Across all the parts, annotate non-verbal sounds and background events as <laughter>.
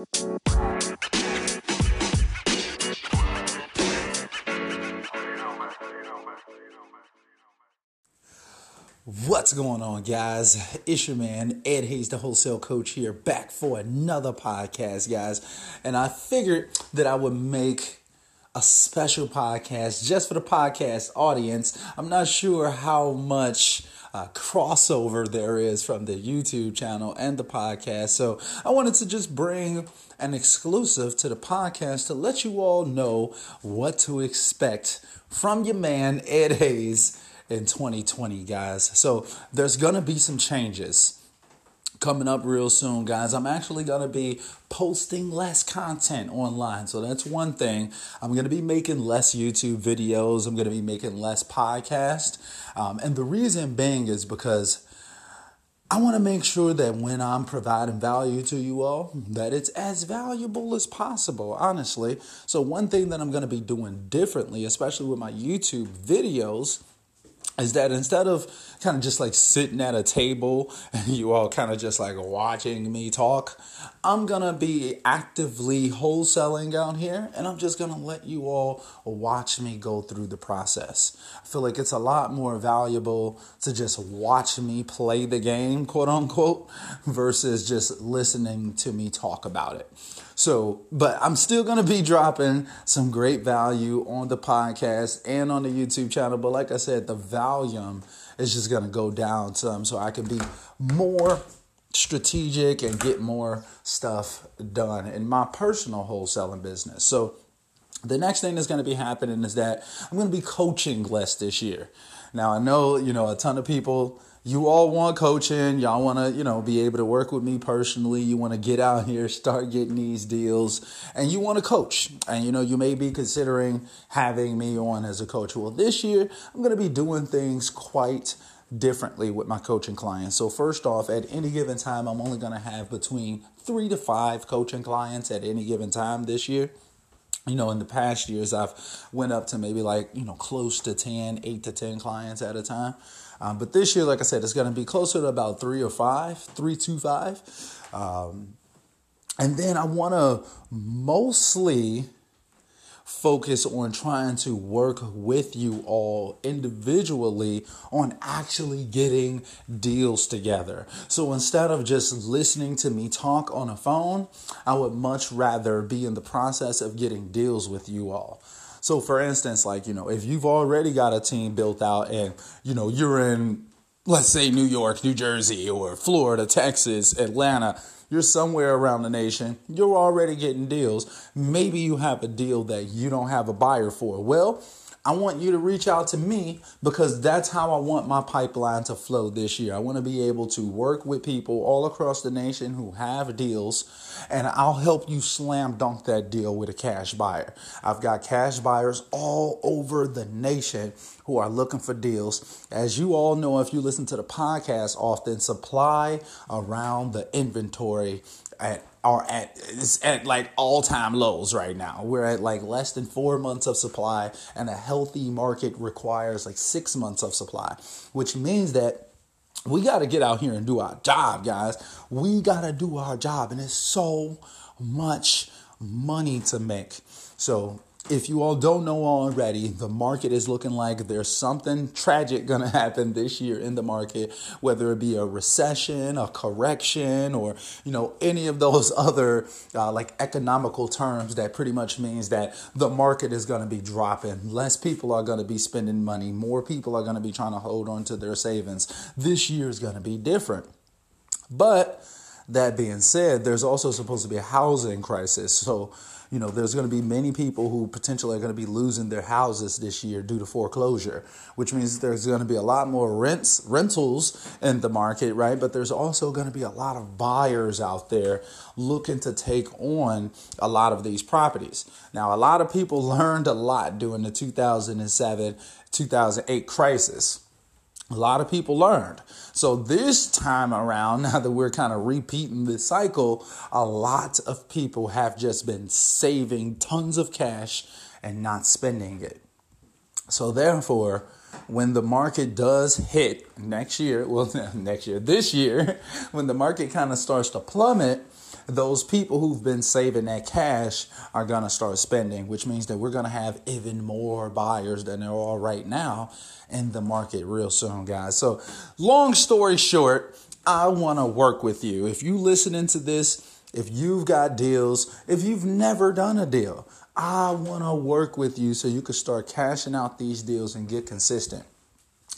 What's going on, guys? It's your man, Ed Hayes, the wholesale coach, here, back for another podcast, guys. And I figured that I would make a special podcast just for the podcast audience. I'm not sure how much uh, crossover there is from the YouTube channel and the podcast. So I wanted to just bring an exclusive to the podcast to let you all know what to expect from your man, Ed Hayes in 2020, guys. So there's going to be some changes coming up real soon, guys. I'm actually going to be posting less content online. So that's one thing. I'm going to be making less YouTube videos. I'm going to be making less podcast. Um, and the reason being is because I want to make sure that when I'm providing value to you all, that it's as valuable as possible, honestly. So one thing that I'm going to be doing differently, especially with my YouTube videos, is that instead of kind of just like sitting at a table <laughs> and you all kind of just like watching me talk, I'm gonna be actively wholesaling out here and I'm just gonna let you all watch me go through the process. I feel like it's a lot more valuable to just watch me play the game, quote unquote, <laughs> versus just listening to me talk about it. So, but I'm still to be dropping some great value on the podcast and on the YouTube channel. But like I said, the volume is just going to go down some so I can be more strategic and get more stuff done in my personal wholesaling business. So, the next thing that's going to be happening is that I'm going to be coaching less this year. Now, I know, you know, a ton of people you all want coaching. Y'all want to, you know, be able to work with me personally. You want to get out here, start getting these deals, and you want to coach. And, you know, you may be considering having me on as a coach. Well, this year, I'm going to be doing things quite differently with my coaching clients. So, first off, at any given time, I'm only going to have between three to five coaching clients at any given time this year you know in the past years i've went up to maybe like you know close to 10 8 to 10 clients at a time um, but this year, like I said, it's going to be closer to about three or five, three to five. Um, and then I want to mostly focus on trying to work with you all individually on actually getting deals together. So instead of just listening to me talk on a phone, I would much rather be in the process of getting deals with you all. So for instance, like, you know, if you've already got a team built out and, you know, you're in, let's say, New York, New Jersey, or Florida, Texas, Atlanta, you're somewhere around the nation, you're already getting deals. Maybe you have a deal that you don't have a buyer for. Well, I want you to reach out to me because that's how I want my pipeline to flow this year. I want to be able to work with people all across the nation who have deals, and I'll help you slam dunk that deal with a cash buyer. I've got cash buyers all over the nation who are looking for deals. As you all know, if you listen to the podcast often, supply around the inventory at are at at like all time lows right now. We're at like less than four months of supply, and a healthy market requires like six months of supply, which means that we got to get out here and do our job, guys. We got to do our job, and it's so much money to make. So if you all don't know already, the market is looking like there's something tragic going <laughs> to happen this year in the market, whether it be a recession, a correction, or you know any of those <laughs> other uh, like economical terms that pretty much means that the market is going to be dropping. Less people are going to be spending money. More people are going to be trying to hold on to their savings. This year is going to be different, but that being said, there's also supposed to be a housing crisis. So you know, there's going to be many people who potentially are going to be losing their houses this year due to foreclosure, which means there's going to be a lot more rents, rentals in the market, right? But there's also going to be a lot of buyers out there looking to take on a lot of these properties. Now, a lot of people <laughs> learned a lot during the 2007 2008 crisis a lot of people learned. So this time around, <laughs> now that we're kind of repeating this cycle, a lot of people have just been saving tons of cash and not spending it. So therefore, when the market does hit next year, <laughs> well, <laughs> next year, this year, when the market kind of starts to plummet, those people who've been saving that cash are going to start spending, which means that we're going to have even more buyers than there are right now in the market real soon, guys. So, long story short, I want to work with you. If you listening to this, if you've got deals, if you've never done a deal, I want to work with you so you can start cashing out these deals and get consistent.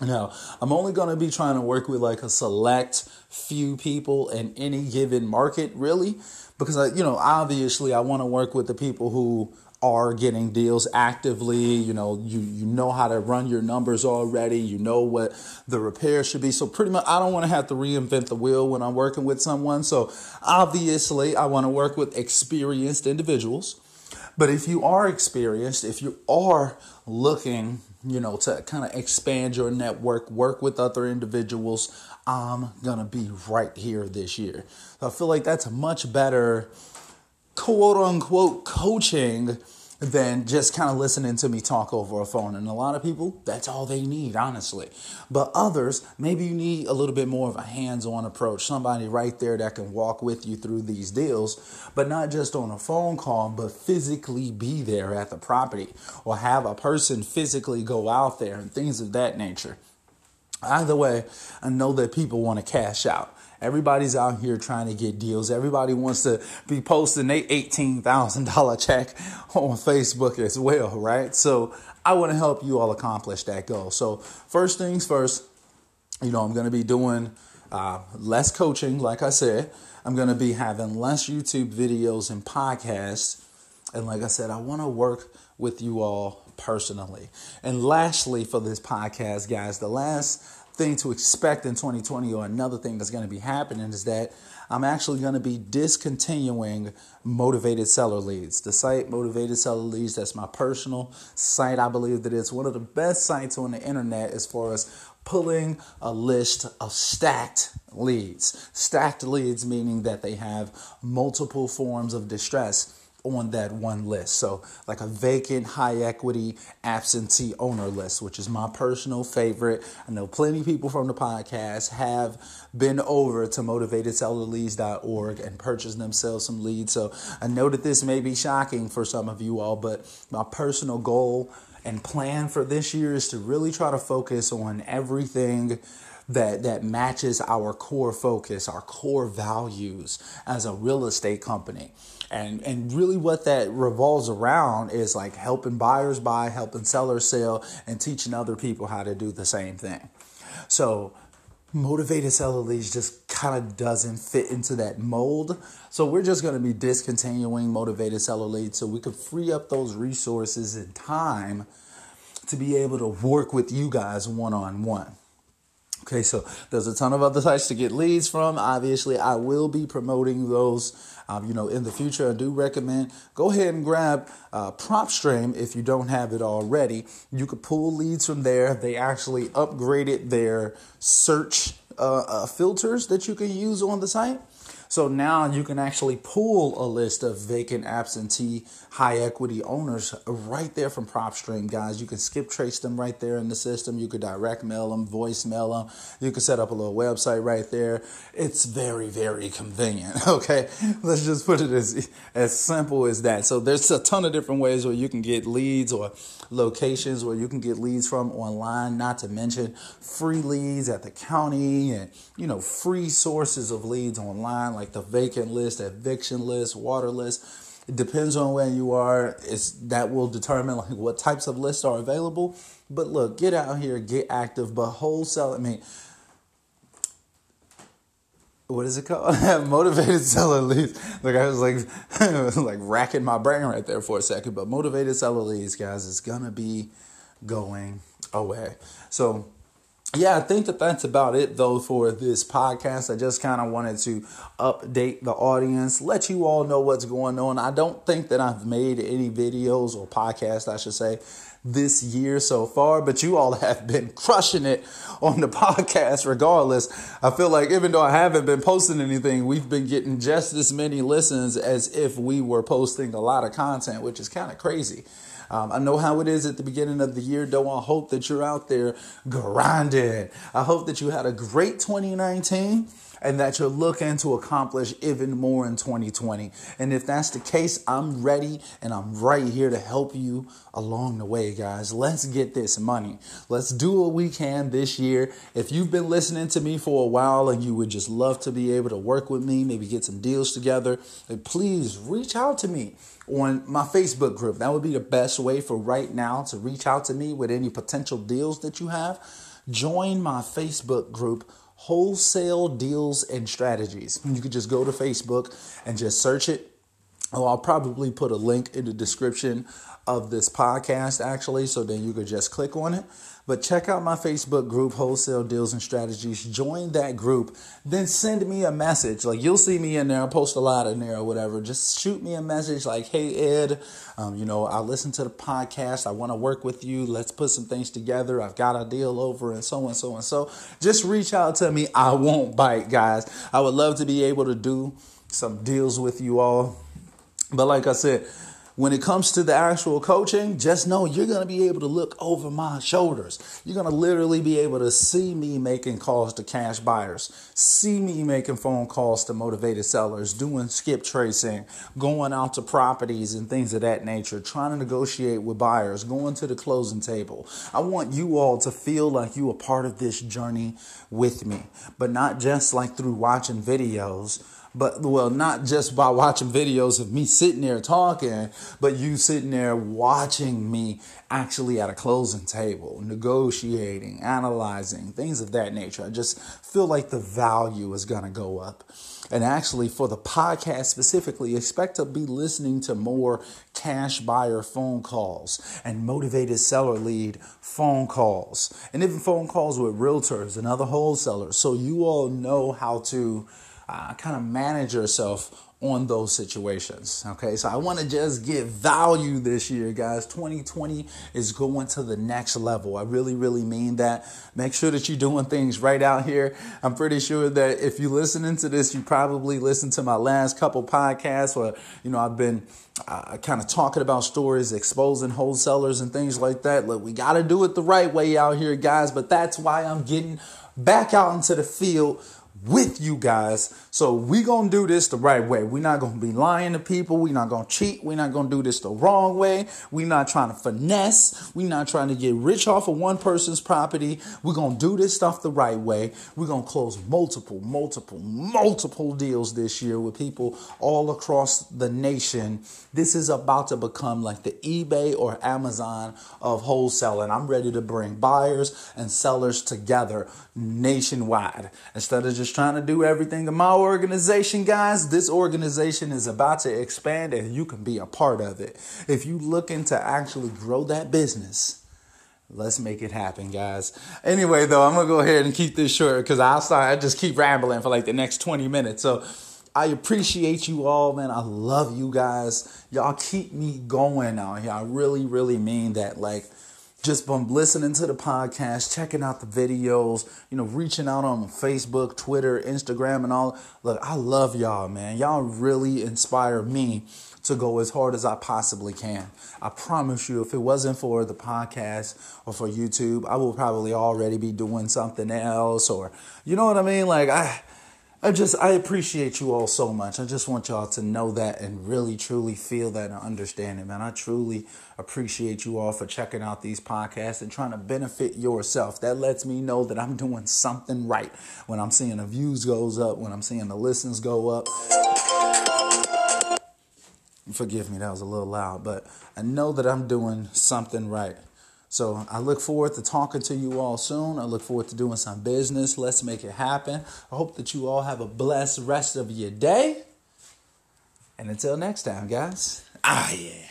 Now, I'm only going to be trying to work with like a select few people in any given market, really, because I, you know, obviously I want to work with the people who are getting deals actively. You know, you you know how to run your numbers already. You know what the repair should be. So pretty much, I don't want to have to reinvent the wheel when I'm working with someone. So obviously, I want to work with experienced individuals. But if you are experienced, if you are looking, you know, to kind of expand your network, work with other individuals, I'm gonna be right here this year. So I feel like that's much better quote unquote coaching than just kind of listening to me talk over a phone. And a lot of people, that's all they need, honestly. But others, maybe you need a little bit more of a hands on approach, somebody right there that can walk with you through these deals, but not just on a phone call, but physically be there at the property or have a person physically go out there and things of that nature. Either way, I know that people want to cash out. Everybody's out here trying to get deals. Everybody wants to be posting a $18,000 check on Facebook as well, right? So I want to help you all accomplish that goal. So, first things first, you know, I'm going to be doing uh, less coaching, like I said. I'm going to be having less YouTube videos and podcasts. And like I said, I want to work with you all personally. And lastly, for this podcast, guys, the last thing to expect in 2020 or another thing that's going to be happening is that I'm actually going to be discontinuing motivated seller leads. The site motivated seller leads, that's my personal site. I believe that it's one of the best sites on the internet as far as pulling a list of stacked leads. Stacked leads meaning that they have multiple forms of distress on that one list. So, like a vacant, high equity, absentee owner list, which is my personal favorite. I know plenty of people from the podcast have been over to motivatedsellerleads.org and purchased themselves some leads. So, I know that this may be shocking for some of you all, but my personal goal and plan for this year is to really try to focus on everything that that matches our core focus, our core values as a real estate company. And and really what that revolves around is like helping buyers buy, helping sellers sell, and teaching other people how to do the same thing. So motivated seller leads just kind of doesn't fit into that mold. So we're just going to be discontinuing motivated seller leads so we can free up those resources and time to be able to work with you guys one on one. Okay, so there's a ton of other sites to get leads from. Obviously, I will be promoting those, um, you know, in the future. I do recommend go ahead and grab uh, PropStream if you don't have it already. You could pull leads from there. They actually upgraded their search uh, uh, filters that you can use on the site. So now you can actually pull a list of vacant absentee high equity owners right there from PropStream, guys. You can skip trace them right there in the system. You could direct mail them, voicemail them. You can set up a little website right there. It's very, very convenient. <laughs> Okay, let's just put it as as simple as that. So there's a ton of different ways where you can get leads or locations where you can get leads from online. Not to mention free leads at the county and you know free sources of leads online like the vacant list, eviction list, water list. It depends on where you are. It's that will determine like what types of lists are available. But look, get out here, get active. But wholesale, I mean, what is it called? <laughs> motivated seller leads. Like I was like, <laughs> like racking my brain right there for a second. But motivated seller leads, guys, is gonna be going away. So yeah, I think that that's about it though for this podcast. I just kind of wanted to update the audience, let you all know what's going on. I don't think that I've made any videos or podcasts, I should say, this year so far, but you all <laughs> have been crushing it on the <laughs> podcast regardless. I feel like even though I haven't been posting anything, we've been getting just as many listens as if we were posting a lot of content, which is kind of crazy. Um, I know how it is at the beginning of the year, though. I hope that you're out there grinding. I hope that you had a great 2019. And that you're looking to accomplish even more in 2020. And if that's the case, I'm ready and I'm right here to help you along the way, guys. Let's get this money. Let's do what we can this year. If you've been listening to me for a while and you would just love to be able to work with me, maybe get some deals together, please reach out to me on my Facebook group. That would be the best way for right now to reach out to me with any potential deals that you have. Join my Facebook group wholesale deals and strategies. You could just go to Facebook and just search it. Oh, I'll probably put a link in the description of this podcast actually, so then you could just click on it. But check out my Facebook group, Wholesale Deals and Strategies. Join that group. Then send me a message. Like you'll see me in there. I post a lot in there or whatever. Just shoot me a message like, hey, Ed, um, you know, I listen to the podcast. I want to work with you. Let's put some things together. I've got a deal over and so and so and so. Just reach out to me. I won't bite, guys. I would love to be able to do some deals with you all. But like I said, when it comes to the actual coaching, just know you're going to be able to look over my shoulders. You're going to literally be able to see me making calls to cash buyers, see me making phone calls to motivated sellers, doing skip tracing, going out to properties and things of that nature, trying to negotiate with buyers, going to the closing table. I want you all to feel like you are part of this journey with me, but not just like through watching videos but well, not just by watching videos of me sitting there talking, but you sitting there watching me actually at a closing table, negotiating, analyzing, things of that nature. I just feel like the value is going to go up. And actually, for the podcast specifically, expect to be listening to more cash buyer phone calls and motivated seller lead phone calls, and even phone calls with realtors and other wholesalers. So you all know how to uh, kind of manage yourself on those situations. Okay, so I want to just give value this year, guys. 2020 is going to the next level. I really, really mean that. Make sure that you're doing things right out here. I'm pretty sure that if you're listening to this, you probably listened to my last couple podcasts where, you know, I've been uh, kind of talking about stories, exposing wholesalers and things like that. Look, we got to do it the right way out here, guys, but that's why I'm getting back out into the field with you guys. So we gonna do this the right way. We're not gonna be lying to people. We're not gonna cheat. We're not gonna do this the wrong way. We're not trying to finesse. We're not trying to get rich off of one person's property. We're gonna do this stuff the right way. We're gonna close multiple, multiple, multiple deals this year with people all across the nation. This is about to become like the eBay or Amazon of wholesaling. I'm ready to bring buyers and sellers together nationwide instead of just trying to do everything in my organization, guys. This organization is about to expand and you can be a part of it. If you looking to actually grow that business, let's make it happen, guys. Anyway, though, I'm gonna go ahead and keep this short because I'll start. I just keep rambling for like the next 20 minutes. So I appreciate you all, man. I love you guys. Y'all keep me going out here. I really, really mean that. Like just from listening to the podcast, checking out the videos, you know, reaching out on Facebook, Twitter, Instagram, and all. Look, I love y'all, man. Y'all really inspire me to go as hard as I possibly can. I promise you, if it wasn't for the podcast or for YouTube, I will probably already be doing something else, or you know what I mean? Like, I I just I appreciate you all so much. I just want y'all to know that and really truly feel that and understand it, man. I truly appreciate you all for checking out these podcasts and trying to benefit yourself. That lets me know that I'm doing something right when I'm seeing the views goes up, when I'm seeing the listens go up. Forgive me, that was a little loud, but I know that I'm doing something right. So I look forward to talking to you all soon. I look forward to doing some business. Let's make it happen. I hope that you all have a blessed rest of your day. And until next time, guys. Ah, yeah.